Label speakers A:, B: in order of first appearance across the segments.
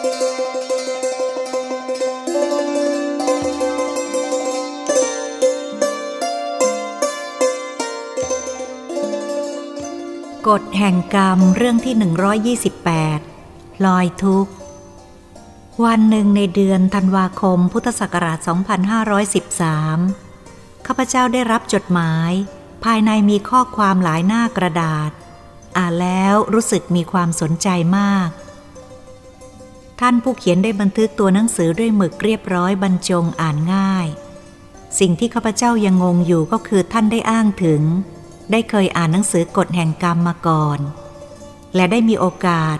A: กฎแห่งกรรมเรื่องที่ 128 ลอยทุกข์ วันหนึ่งในเดือนธันวาคมพุทธศักราช 2513 ข้าพเจ้าได้รับจดหมาย ภายในมีข้อความหลายหน้ากระดาษ อ่านแล้วรู้สึกมีความสนใจมาก ท่านผู้เขียนได้บันทึกตัวหนังสือด้วยหมึกเรียบร้อยบรรจงอ่านง่าย สิ่งที่ข้าพเจ้ายังงงอยู่ก็คือท่านได้อ้างถึง ได้เคยอ่านหนังสือกฎแห่งกรรมมาก่อน และได้มีโอกาส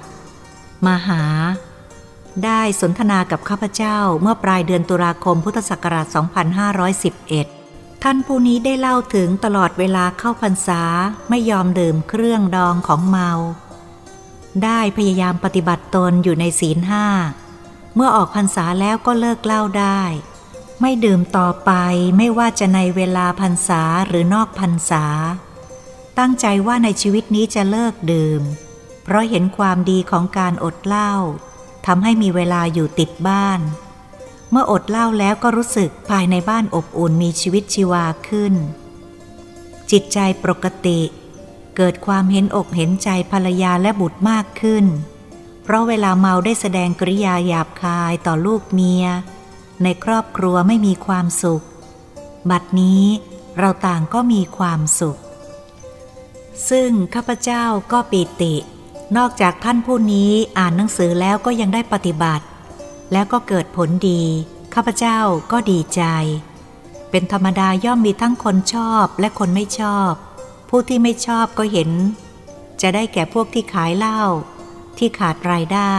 A: มาหา ได้สนทนากับข้าพเจ้าเมื่อปลายเดือนตุลาคมพุทธศักราช 2511 ท่านผู้นี้ได้เล่าถึงตลอดเวลาเข้าพรรษาไม่ยอมดื่มเครื่องดองของเมา ได้พยายามปฏิบัติตนอยู่ในศีลห้า เมื่อออกพรรษาแล้วก็เลิกเล่าได้ ไม่ดื่มต่อไปไม่ว่าจะในเวลาพรรษาหรือนอกพรรษา ตั้งใจว่าในชีวิตนี้จะเลิกดื่ม เพราะเห็นความดีของการอดเหล้าทำให้มีเวลาอยู่ติดบ้าน เมื่ออดเหล้าแล้วก็รู้สึกภายในบ้านอบอุ่นมีชีวิตชีวาขึ้น จิตใจปกติ เกิดความเห็นอกเห็นใจภรรยาและบุตรมากขึ้น เพราะเวลาเมาได้แสดงกริยาหยาบคายต่อลูกเมีย ในครอบครัวไม่มีความสุข บัดนี้เราต่างก็มีความสุข ซึ่งข้าพเจ้าก็ปีติ นอกจากท่านผู้นี้อ่านหนังสือแล้วก็ยังได้ปฏิบัติ แล้วก็เกิดผลดี ข้าพเจ้าก็ดีใจ เป็นธรรมดาย่อมมีทั้งคนชอบและคนไม่ชอบ ผู้ที่ไม่ชอบก็เห็น จะได้แก่พวกที่ขายเหล้าที่ขาดรายได้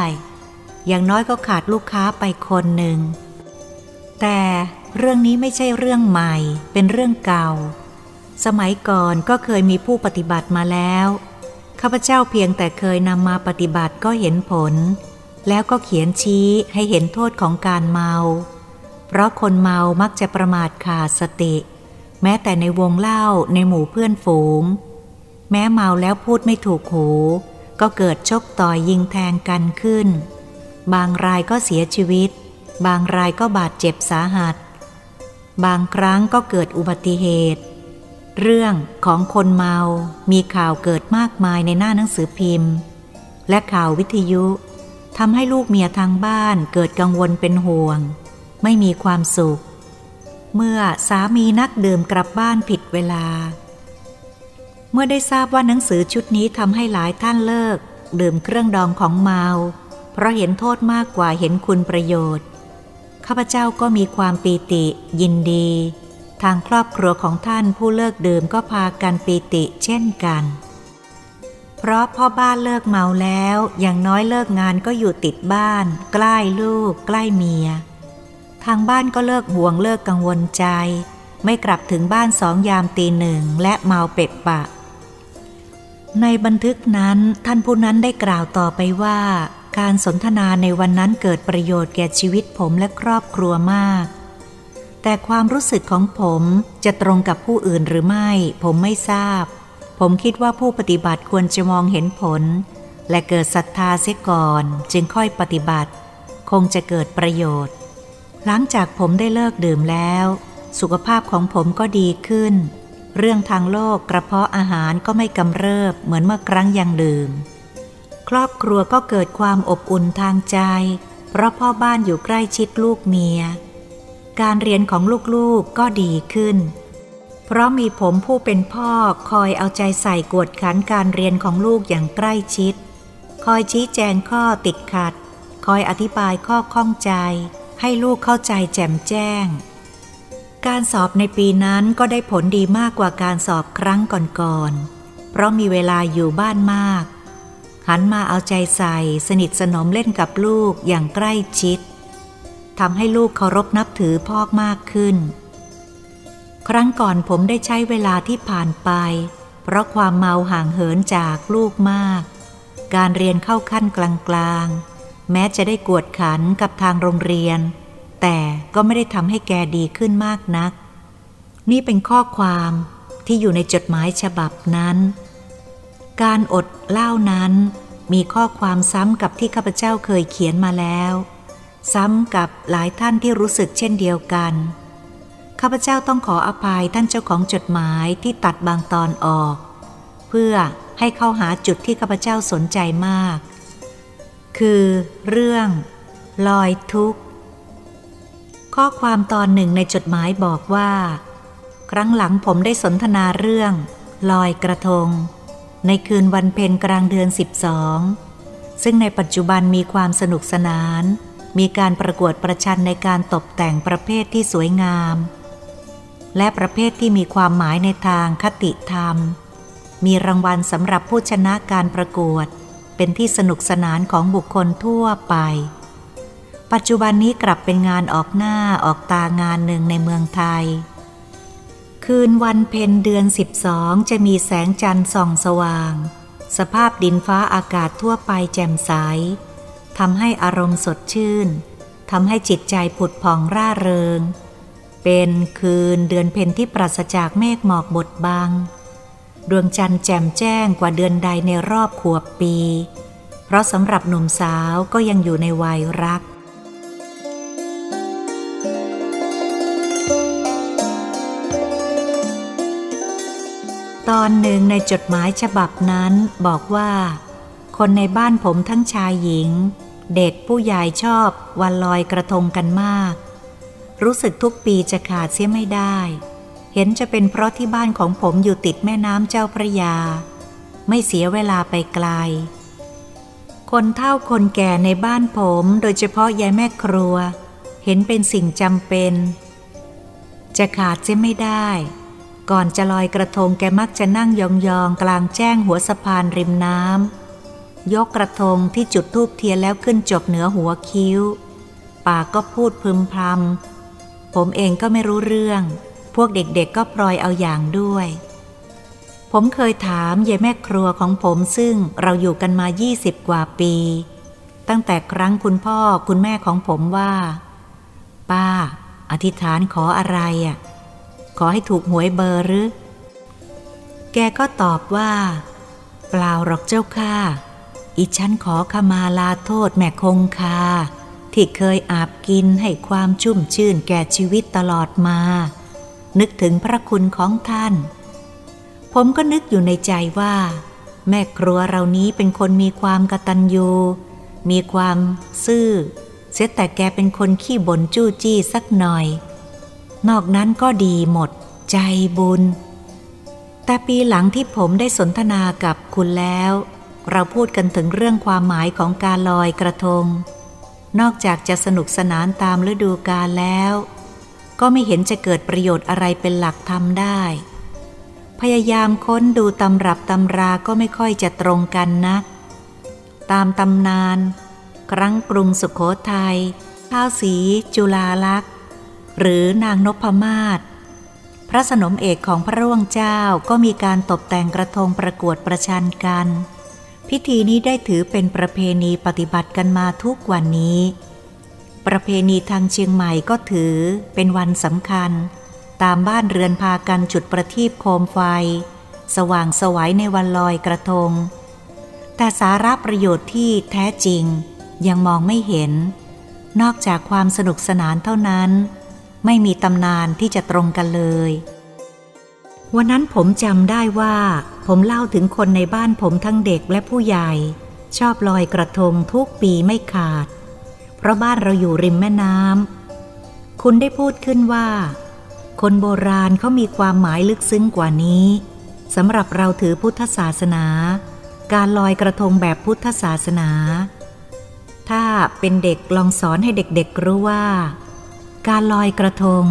A: อย่างน้อยก็ขาดลูกค้าไปคนหนึ่ง แต่เรื่องนี้ไม่ใช่เรื่องใหม่ เป็นเรื่องเก่า สมัยก่อนก็เคยมีผู้ปฏิบัติมาแล้วข้าพเจ้าเพียงแต่เคยนำมาปฏิบัติก็เห็นผล แล้วก็เขียนชี้ให้เห็นโทษของการเมา เพราะคนเมามักจะประมาทขาดสติ แม้แต่ในวงเล่าในหมู่เพื่อนฝูง แม้เมาแล้วพูดไม่ถูกหู ก็เกิดชกต่อยยิงแทงกันขึ้น บางรายก็เสียชีวิต บางรายก็บาดเจ็บสาหัส บางครั้งก็เกิดอุบัติเหตุ เรื่องของคนเมามีข่าวเกิดมากมายในหน้าหนังสือพิมพ์ และข่าววิทยุทำให้ลูกเมียทางบ้านเกิดกังวลเป็นห่วง ไม่มีความสุข เมื่อสามีนักดื่มกลับบ้านผิดเวลา เมื่อได้ทราบว่าหนังสือชุดนี้ทำให้หลายท่านเลิก ดื่มเครื่องดองของเมา เพราะเห็นโทษมากกว่าเห็นคุณประโยชน์ ข้าพเจ้าก็มีความปีติยินดี ทางครอบครัวของท่านผู้เลิกดื่มก็พากันปีติเช่นกัน เพราะพ่อบ้านเลิกเมาแล้ว อย่างน้อยเลิกงานก็อยู่ติดบ้าน ใกล้ลูก ใกล้เมีย ทางบ้านก็เลิกห่วงเลิกกังวลใจ ไม่กลับถึงบ้านสองยามตีหนึ่งและเมาเป็ดปะ ในบันทึกนั้นท่านผู้นั้นได้กล่าวต่อไปว่า การสนทนาในวันนั้นเกิดประโยชน์แก่ชีวิตผมและครอบครัวมาก แต่ความรู้สึกของผมจะตรงกับผู้อื่นหรือไม่ ผมไม่ทราบ ผมคิดว่าผู้ปฏิบัติควรจะมองเห็นผล และเกิดศรัทธาเสียก่อน จึงค่อยปฏิบัติ คงจะเกิดประโยชน์ หลังจากผมได้เลิกดื่มแล้ว สุขภาพของผมก็ดีขึ้น เรื่องทางโลกกระเพาะอาหารก็ไม่กำเริบเหมือนเมื่อครั้งยังดื่ม ครอบครัวก็เกิดความอบอุ่นทางใจ เพราะพ่อบ้านอยู่ใกล้ชิดลูกเมีย การเรียนของลูกๆกก็ดีขึ้น เพราะมีผมผู้เป็นพ่อคอยเอาใจใส่กวดขันการเรียนของลูกอย่างใกล้ชิด คอยชี้แจงข้อติดขัด คอยอธิบายข้อข้องใจ ให้ลูกเข้าใจแจ่มแจ้ง การสอบในปีนั้นก็ได้ผลดีมากกว่าการสอบครั้งก่อนๆ เพราะมีเวลาอยู่บ้านมาก หันมาเอาใจใส่สนิทสนมเล่นกับลูกอย่างใกล้ชิดทำให้ลูกเคารพนับถือพ่อมากขึ้น ครั้งก่อนผมได้ใช้เวลาที่ผ่านไป เพราะความเมาห่างเหินจากลูกมาก การเรียนเข้าขั้นกลางๆ แม้จะได้กวดขันกับทางโรงเรียน แต่ก็ไม่ได้ทำให้แกดีขึ้นมากนัก นี่เป็นข้อความที่อยู่ในจดหมายฉบับนั้น การอดเล่านั้นมีข้อความซ้ำกับที่ข้าพเจ้าเคยเขียนมาแล้ว ซ้ำกับหลายท่านที่รู้สึกเช่นเดียวกัน ข้าพเจ้าต้องขออภัยท่านเจ้าของจดหมายที่ตัดบางตอนออก เพื่อให้เข้าหาจุดที่ข้าพเจ้าสนใจมาก คือเรื่อง ลอยทุกข์ ข้อความตอนหนึ่งในจดหมายบอกว่า ครั้งหลังผมได้สนทนาเรื่อง ลอยกระทง ในคืนวันเพ็ญกลางเดือน 12 ซึ่งในปัจจุบันมีความสนุกสนาน มีการประกวดประชันในการตกแต่งประเภทที่สวยงาม และประเภทที่มีความหมายในทางคติธรรม มีรางวัลสำหรับผู้ชนะการประกวด เป็นที่สนุกสนานของบุคคลทั่วไป ปัจจุบันนี้กลับเป็นงานออกหน้าออกตางานหนึ่งในเมืองไทย คืนวันเพ็ญเดือน 12 จะมีแสงจันทร์ส่องสว่าง สภาพดินฟ้าอากาศทั่วไปแจ่มใสทำให้อารมณ์สดชื่นทำให้จิตใจผุดผ่องร่าเริง เป็นคืนเดือนเพ็ญที่ปราศจากเมฆหมอกบดบัง ดวงจันทร์แจ่มแจ้งกว่าเดือนใดในรอบขวบปี เพราะสำหรับหนุ่มสาวก็ยังอยู่ในวัยรัก ตอนหนึ่งในจดหมายฉบับนั้นบอกว่า คนในบ้านผมทั้งชายหญิง เด็กผู้ใหญ่ชอบวันลอยกระทงกันมาก รู้สึกทุกปีจะขาดเสียไม่ได้ เห็นจะเป็นเพราะที่บ้านของผมอยู่ติดแม่น้ำเจ้าพระยา ไม่เสียเวลาไปไกล คนเฒ่าคนแก่ในบ้านผมโดยเฉพาะยายแม่ครัว เห็นเป็นสิ่งจำเป็น จะขาดเสียไม่ได้ ก่อนจะลอยกระทงแกมักจะนั่งยองๆ กลางแจ้งหัวสะพานริมน้ำยกกระทงที่จุดทูบเทียนแล้วขึ้นจบเหนือหัวคิ้ว ปากก็พูดพึมพำผมเองก็ไม่รู้เรื่อง พวกเด็กๆก็ปลอยเอาอย่างด้วย ผมเคยถามยายแม่ครัวของผมซึ่งเราอยู่กันมา 20 กว่าปี ตั้งแต่ครั้งคุณพ่อคุณแม่ของผมว่า ป้า อธิษฐานขออะไรอะ ขอให้ถูกหวยเบอร์หรือ แกก็ตอบว่า เปล่าหรอกเจ้าค่ะอีฉันขอขมาลาโทษแม่คงคา ที่เคยอาบกินให้ความชุ่มชื่นแก่ชีวิตตลอดมา นึกถึงพระคุณของท่าน ผมก็นึกอยู่ในใจว่า แม่ครัวเรานี้เป็นคนมีความกตัญญู มีความซื่อ เสียแต่แกเป็นคนขี้บ่นจู้จี้สักหน่อย นอกนั้นก็ดีหมด ใจบุญ แต่ปีหลังที่ผมได้สนทนากับคุณแล้ว เราพูดกันถึงเรื่องความหมายของการลอยกระทง นอกจากจะสนุกสนานตามฤดูกาลแล้ว ก็ไม่เห็นจะเกิดประโยชน์อะไรเป็นหลักทำได้ พยายามค้นดูตำรับตำราก็ไม่ค่อยจะตรงกันนัก ตามตำนาน ครั้งกรุงสุขโขทยัยข้าวสี จุลาลักษณ์หรือนางนพมาศพระสนมเอกของพระร่วงเจ้าก็มีการตกแต่งกระทงประกวดประชันกัน พิธีนี้ได้ถือเป็นประเพณีปฏิบัติกันมาทุกวันนี้ ประเพณีทางเชียงใหม่ก็ถือเป็นวันสำคัญ ตามบ้านเรือนพากันจุดประทีปโคมไฟ สว่างสวัยในวันลอยกระทง แต่สาระประโยชน์ที่แท้จริงยังมองไม่เห็น นอกจากความสนุกสนานเท่านั้น ไม่มีตำนานที่จะตรงกันเลย วันนั้นผมจำได้ว่า ผมเล่าถึงคนในบ้านผมทั้งเด็กและผู้ใหญ่ ชอบลอยกระทงทุกปีไม่ขาด เพราะบ้านเราอยู่ริมแม่น้ำ คุณได้พูดขึ้นว่า คนโบราณเขามีความหมายลึกซึ้งกว่านี้สำหรับเราถือพุทธศาสนา การลอยกระทงแบบพุทธศาสนา ถ้าเป็นเด็กลองสอนให้เด็กๆรู้ว่า การลอยกระทง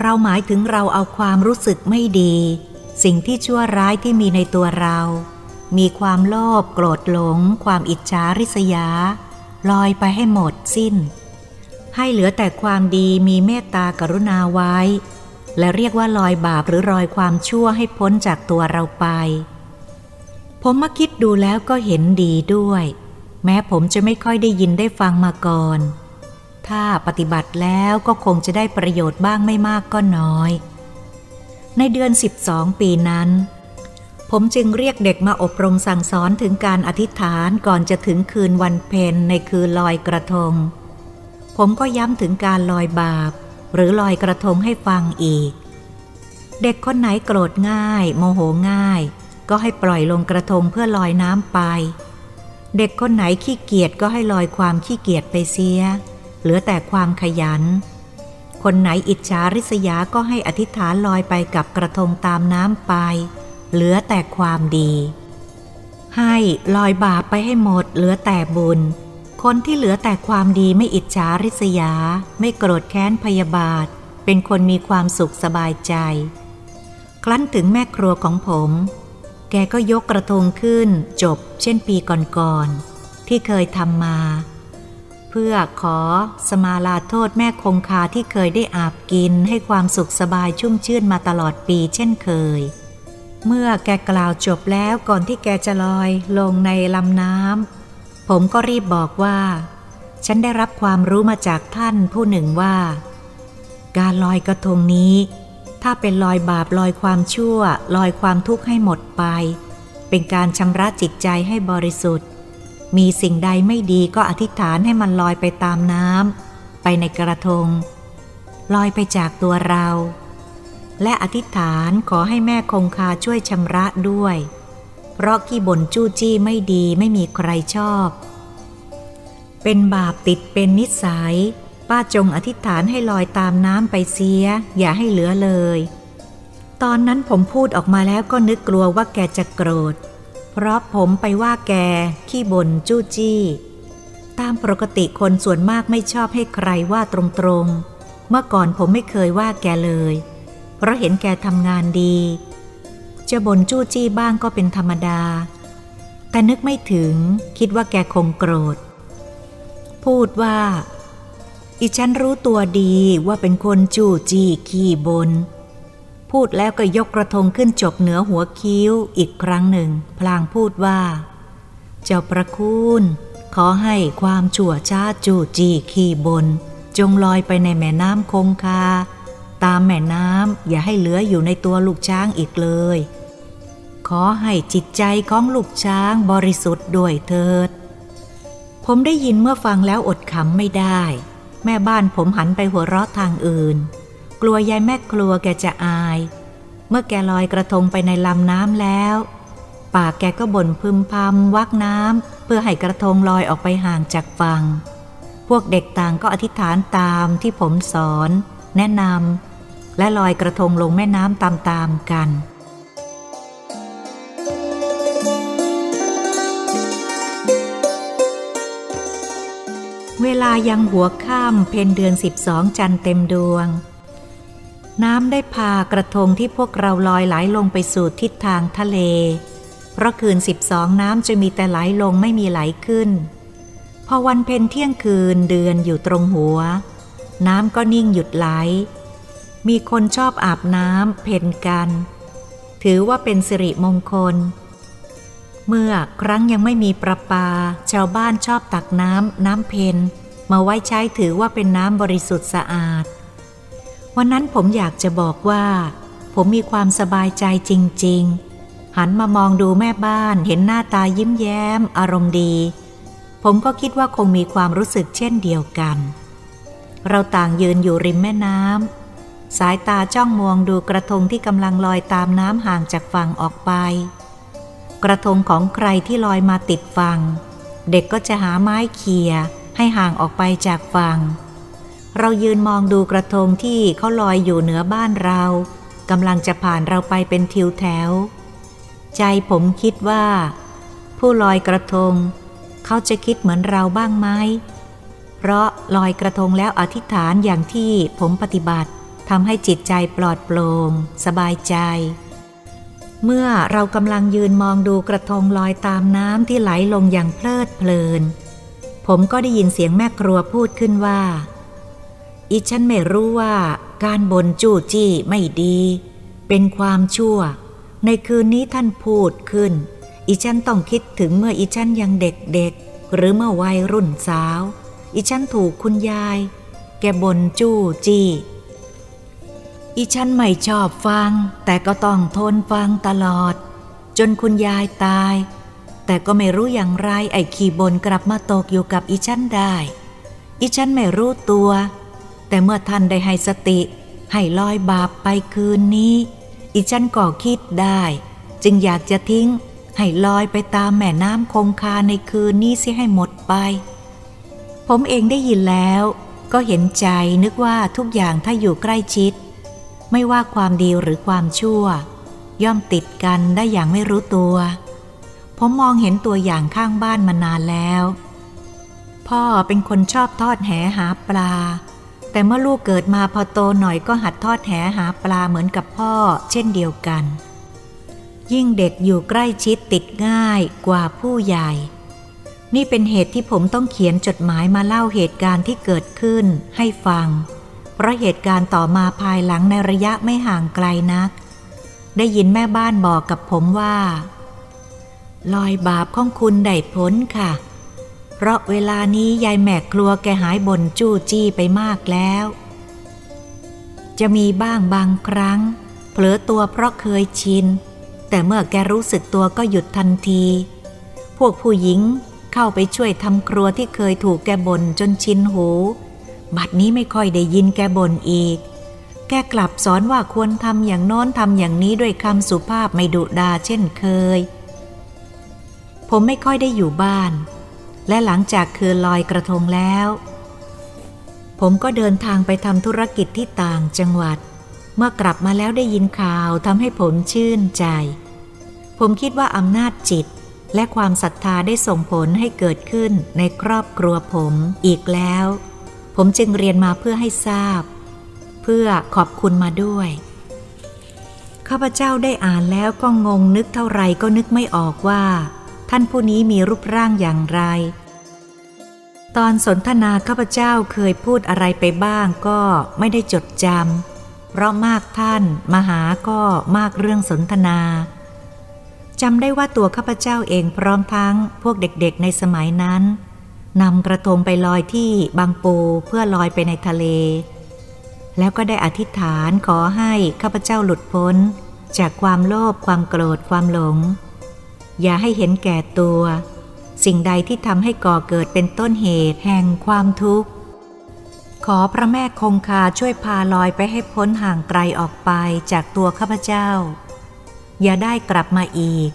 A: เราหมายถึงเราเอาความรู้สึกไม่ดี สิ่งที่ชั่วร้ายที่มีในตัวเรา มีความโลภโกรธหลง ความอิจฉาริษยา ลอยไปให้หมดสิ้น ให้เหลือแต่ความดีมีเมตตากรุณาไว้ และเรียกว่าลอยบาปหรือลอยความชั่วให้พ้นจากตัวเราไป ผมมาคิดดูแล้วก็เห็นดีด้วย แม้ผมจะไม่ค่อยได้ยินได้ฟังมาก่อน ถ้าปฏิบัติแล้วก็คงจะได้ประโยชน์บ้างไม่มากก็น้อย ในเดือน 12 ปีนั้น ผมจึงเรียกเด็กมาอบรมสั่งสอนถึงการอธิษฐานก่อนจะถึงคืนวันเพ็ญในคืนลอยกระทง ผมก็ย้ำถึงการลอยบาป หรือลอยกระทงให้ฟังอีก เด็กคนไหนโกรธง่าย โมโหง่าย ก็ให้ปล่อยลงกระทงเพื่อลอยน้ำไป เด็กคนไหนขี้เกียจก็ให้ลอยความขี้เกียจไปเสีย เหลือแต่ความขยัน คนไหนอิจฉาริษยาก็ให้อธิษฐานลอยไปกับกระทงตามน้ำไป เหลือแต่ความดี ให้ลอยบาปไปให้หมด เหลือแต่บุญ คนที่เหลือแต่ความดีไม่อิจฉาริษยา ไม่โกรธแค้นพยาบาท เป็นคนมีความสุขสบายใจ ครั้นถึงแม่ครัวของผม แกก็ยกกระทงขึ้นจบ เช่นปีก่อนๆที่เคยทำมา เพื่อขอสมาลาโทษแม่คงคาที่เคยได้อาบกินให้ความสุขสบายชุ่มชื่นมาตลอดปีเช่นเคย เมื่อแกกล่าวจบแล้วก่อนที่แกจะลอยลงในลำน้ำผมก็รีบบอกว่า ฉันได้รับความรู้มาจากท่านผู้หนึ่งว่า การลอยกระทงนี้ ถ้าเป็นลอยบาปลอยความชั่ว ลอยความทุกข์ให้หมดไป เป็นการชำระจิตใจให้บริสุทธิ์ มีสิ่งใดไม่ดีก็อธิษฐานให้มันลอยไปตามน้ำไปในกระทง ลอยไปจากตัวเรา และอธิษฐานขอให้แม่คงคาช่วยชำระด้วย เพราะขี้บ่นจู้จี้ไม่ดีไม่มีใครชอบ เป็นบาปติดเป็นนิสัย ป้าจงอธิษฐานให้ลอยตามน้ำไปเสีย อย่าให้เหลือเลย ตอนนั้นผมพูดออกมาแล้วก็นึกกลัวว่าแกจะโกรธ เพราะผมไปว่าแก ขี้บ่นจู้จี้ตามปกติคนส่วนมากไม่ชอบให้ใครว่าตรงๆ เมื่อก่อนผมไม่เคยว่าแกเลย เพราะเห็นแกทำงานดี จะบ่นจู้จี้บ้างก็เป็นธรรมดา แต่นึกไม่ถึงคิดว่าแกคงโกรธ พูดว่า อีฉันรู้ตัวดีว่าเป็นคนจู้จี้ขี้บน พูดแล้วก็ยกกระทงขึ้นจบเหนือหัวคิ้วอีกครั้งหนึ่ง พลางพูดว่า เจ้าประคุณขอให้ความชั่วช้าจู้จี้ขี้บน จงลอยไปในแม่น้ำคงคา ตามแม่น้ำอย่าให้เหลืออยู่ในตัวลูกช้างอีกเลย ขอให้จิตใจของลูกช้างบริสุทธิ์ด้วยเถิด ผมได้ยินเมื่อฟังแล้วอดขำไม่ได้ แม่บ้านผมหันไปหัวเราะทางอื่น กลัวยายแม่ครัวแกจะอาย เมื่อแกลอยกระทงไปในลำน้ำแล้ว ปากแกก็บ่นพึมพำวักน้ำเพื่อให้กระทงลอยออกไปห่างจากฝั่งพวกเด็กต่างก็อธิษฐานตามที่ผมสอน แนะนำและลอยกระทงลงแม่น้ำตามๆกันเวลายังหัวค่ำเพนเดือนสิบสองจันเต็มดวง น้ำได้พากระทงที่พวกเราลอยไหลลงไปสู่ทิศทางทะเล เพราะคืนสิบสองน้ำจะมีแต่ไหลลงไม่มีไหลขึ้น พอวันเพ็ญเที่ยงคืนเดือนอยู่ตรงหัว น้ำก็นิ่งหยุดไหล มีคนชอบอาบน้ำเพนกัน ถือว่าเป็นสิริมงคล เมื่อครั้งยังไม่มีประปา ชาวบ้านชอบตักน้ำน้ำเพนมาไว้ใช้ถือว่าเป็นน้ำบริสุทธิ์สะอาด วันนั้นผมอยากจะบอกว่า ผมมีความสบายใจจริง ๆ หันมามองดูแม่บ้านเห็นหน้าตายิ้มแย้ม อารมณ์ดี ผมก็คิดว่าคงมีความรู้สึกเช่นเดียวกัน เราต่างยืนอยู่ริมแม่น้ำสายตาจ้องมองดูกระทงที่กำลังลอยตามน้ำห่างจากฝั่งออกไป กระทงของใครที่ลอยมาติดฝั่ง เด็กก็จะหาไม้เขี่ยให้ห่างออกไปจากฝั่ง เรายืนมองดูกระทงที่เขาลอยอยู่เหนือบ้านเรากำลังจะผ่านเราไปเป็นทิวแถว ใจผมคิดว่า ผู้ลอยกระทง เขาจะคิดเหมือนเราบ้างไหม เพราะลอยกระทงแล้วอธิษฐานอย่างที่ผมปฏิบัติทำให้จิตใจปลอดโปร่งสบายใจ เมื่อเรากำลังยืนมองดูกระทงลอยตามน้ำที่ไหลลงอย่างเพลิดเพลิน ผมก็ได้ยินเสียงแม่ครัวพูดขึ้นว่า อีฉันไม่รู้ว่าการบ่นจู้จี้ไม่ดี เป็นความชั่ว ในคืนนี้ท่านพูดขึ้น อีฉันต้องคิดถึงเมื่ออีฉันยังเด็กๆหรือเมื่อวัยรุ่นสาว อีฉันถูกคุณยาย แกบ่นจู้จี้อีฉันไม่ชอบฟัง แต่ก็ต้องทนฟังตลอด จนคุณยายตาย แต่ก็ไม่รู้อย่างไรไอ้ขี่บนกลับมาตกอยู่กับอีฉันได้ อีฉันไม่รู้ตัว แต่เมื่อท่านได้ให้สติ ให้ลอยบาปไปคืนนี้ อีฉันก็คิดได้ จึงอยากจะทิ้ง ให้ลอยไปตามแม่น้ำคงคาในคืนนี้เสียให้หมดไป ผมเองได้ยินแล้ว ก็เห็นใจนึกว่าทุกอย่างถ้าอยู่ใกล้ชิด ไม่ว่าความดีหรือความชั่ว ย่อมติดกันได้อย่างไม่รู้ตัว ผมมองเห็นตัวอย่างข้างบ้านมานานแล้ว พ่อเป็นคนชอบทอดแหหาปลา แต่เมื่อลูกเกิดมาพอโตหน่อยก็หัดทอดแหหาปลาเหมือนกับพ่อ เช่นเดียวกัน ยิ่งเด็กอยู่ใกล้ชิดติดง่ายกว่าผู้ใหญ่ นี่เป็นเหตุที่ผมต้องเขียนจดหมายมาเล่าเหตุการณ์ที่เกิดขึ้นให้ฟัง เพราะเหตุการณ์ต่อมาภายหลังในระยะไม่ห่างไกลนัก ได้ยินแม่บ้านบอกกับผมว่า ลอยบาปของคุณได้ผลค่ะ เพราะเวลานี้ยายแม่ครัวแกหายบ่นจู้จี้ไปมากแล้ว จะมีบ้างบางครั้ง เผลอตัวเพราะเคยชิน แต่เมื่อแกรู้สึกตัวก็หยุดทันที พวกผู้หญิง เข้าไปช่วยทำครัวที่เคยถูกแกบ่นจนชินหู บัดนี้ไม่ค่อยได้ยินแกบ่นอีก แกกลับสอนว่าควรทำอย่างโน้นทำอย่างนี้ด้วยคำสุภาพไม่ดุดาเช่นเคย ผมไม่ค่อยได้อยู่บ้าน และหลังจากคืนลอยกระทงแล้ว ผมก็เดินทางไปทำธุรกิจที่ต่างจังหวัด เมื่อกลับมาแล้วได้ยินข่าวทำให้ผมชื่นใจ ผมคิดว่าอำนาจจิต และความศรัทธาได้ส่งผลให้เกิดขึ้นในครอบครัวผมอีกแล้ว ผมจึงเรียนมาเพื่อให้ทราบ เพื่อขอบคุณมาด้วยข้าพเจ้าได้อ่านแล้วก็งงนึกเท่าไรก็นึกไม่ออกว่า ท่านผู้นี้มีรูปร่างอย่างไร ตอนสนทนาข้าพเจ้าเคยพูดอะไรไปบ้างก็ไม่ได้จดจำเพราะมากท่านมหาก็มากเรื่องสนทนา จำได้ว่าตัวข้าพเจ้าเองพร้อมทั้งพวกเด็กๆในสมัยนั้นนำกระทงไปลอยที่บางปูเพื่อลอยไปในทะเล แล้วก็ได้อธิษฐานขอให้ข้าพเจ้าหลุดพ้น จากความโลภความโกรธความหลง อย่าให้เห็นแก่ตัว สิ่งใดที่ทำให้ก่อเกิดเป็นต้นเหตุแห่งความทุกข์ ขอพระแม่คงคาช่วยพาลอยไปให้พ้นห่างไกลออกไปจากตัวข้าพเจ้า อย่าได้กลับมาอีก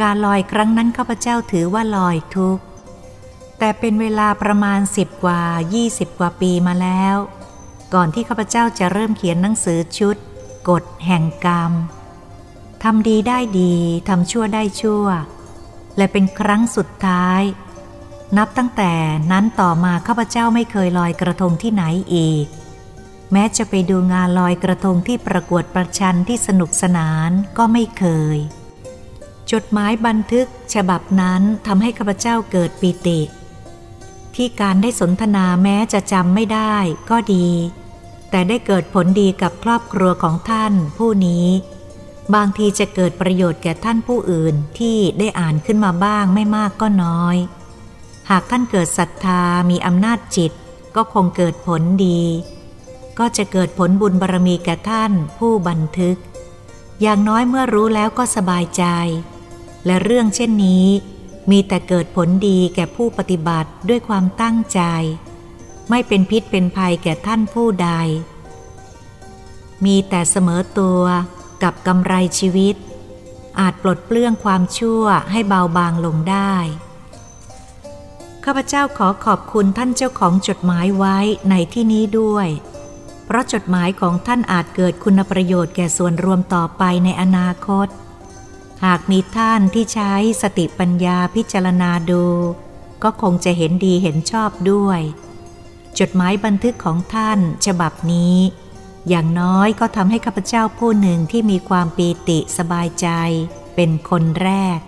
A: การลอยครั้งนั้นข้าพเจ้าถือว่าลอยทุกข์ แต่เป็นเวลาประมาณสิบกว่า20กว่าปีมาแล้ว ก่อนที่ข้าพเจ้าจะเริ่มเขียนหนังสือชุด กฎแห่งกรรมทำดีได้ดีทำชั่วได้ชั่ว และเป็นครั้งสุดท้าย นับตั้งแต่นั้นต่อมาข้าพเจ้าไม่เคยลอยกระทงที่ไหนอีก แม้จะไปดูงานลอยกระทงที่ประกวดประชันที่สนุกสนานก็ไม่เคย จดหมายบันทึกฉบับนั้นทำให้ข้าพเจ้าเกิดปีติ ที่การได้สนทนาแม้จะจำไม่ได้ก็ดี แต่ได้เกิดผลดีกับครอบครัวของท่านผู้นี้ บางทีจะเกิดประโยชน์แก่ท่านผู้อื่นที่ได้อ่านขึ้นมาบ้างไม่มากก็น้อย หากท่านเกิดศรัทธามีอำนาจจิตก็คงเกิดผลดี ก็จะเกิดผลบุญบารมีแก่ท่านผู้บันทึก อย่างน้อยเมื่อรู้แล้วก็สบายใจ และเรื่องเช่นนี้ มีแต่เกิดผลดีแก่ผู้ปฏิบัติด้วยความตั้งใจ ไม่เป็นพิษเป็นภัยแก่ท่านผู้ใด มีแต่เสมอตัวกับกำไรชีวิต อาจปลดเปลื้องความชั่วให้เบาบางลงได้ข้าพเจ้าขอขอบคุณท่านเจ้าของจดหมายไว้ในที่นี้ด้วย เพราะจดหมายของท่านอาจเกิดคุณประโยชน์แก่ส่วนรวมต่อไปในอนาคต หากมีท่านที่ใช้สติปัญญาพิจารณาดู ก็คงจะเห็นดีเห็นชอบด้วย จดหมายบันทึกของท่านฉบับนี้ อย่างน้อยก็ทำให้ข้าพเจ้าผู้หนึ่งที่มีความปีติสบายใจ เป็นคนแรก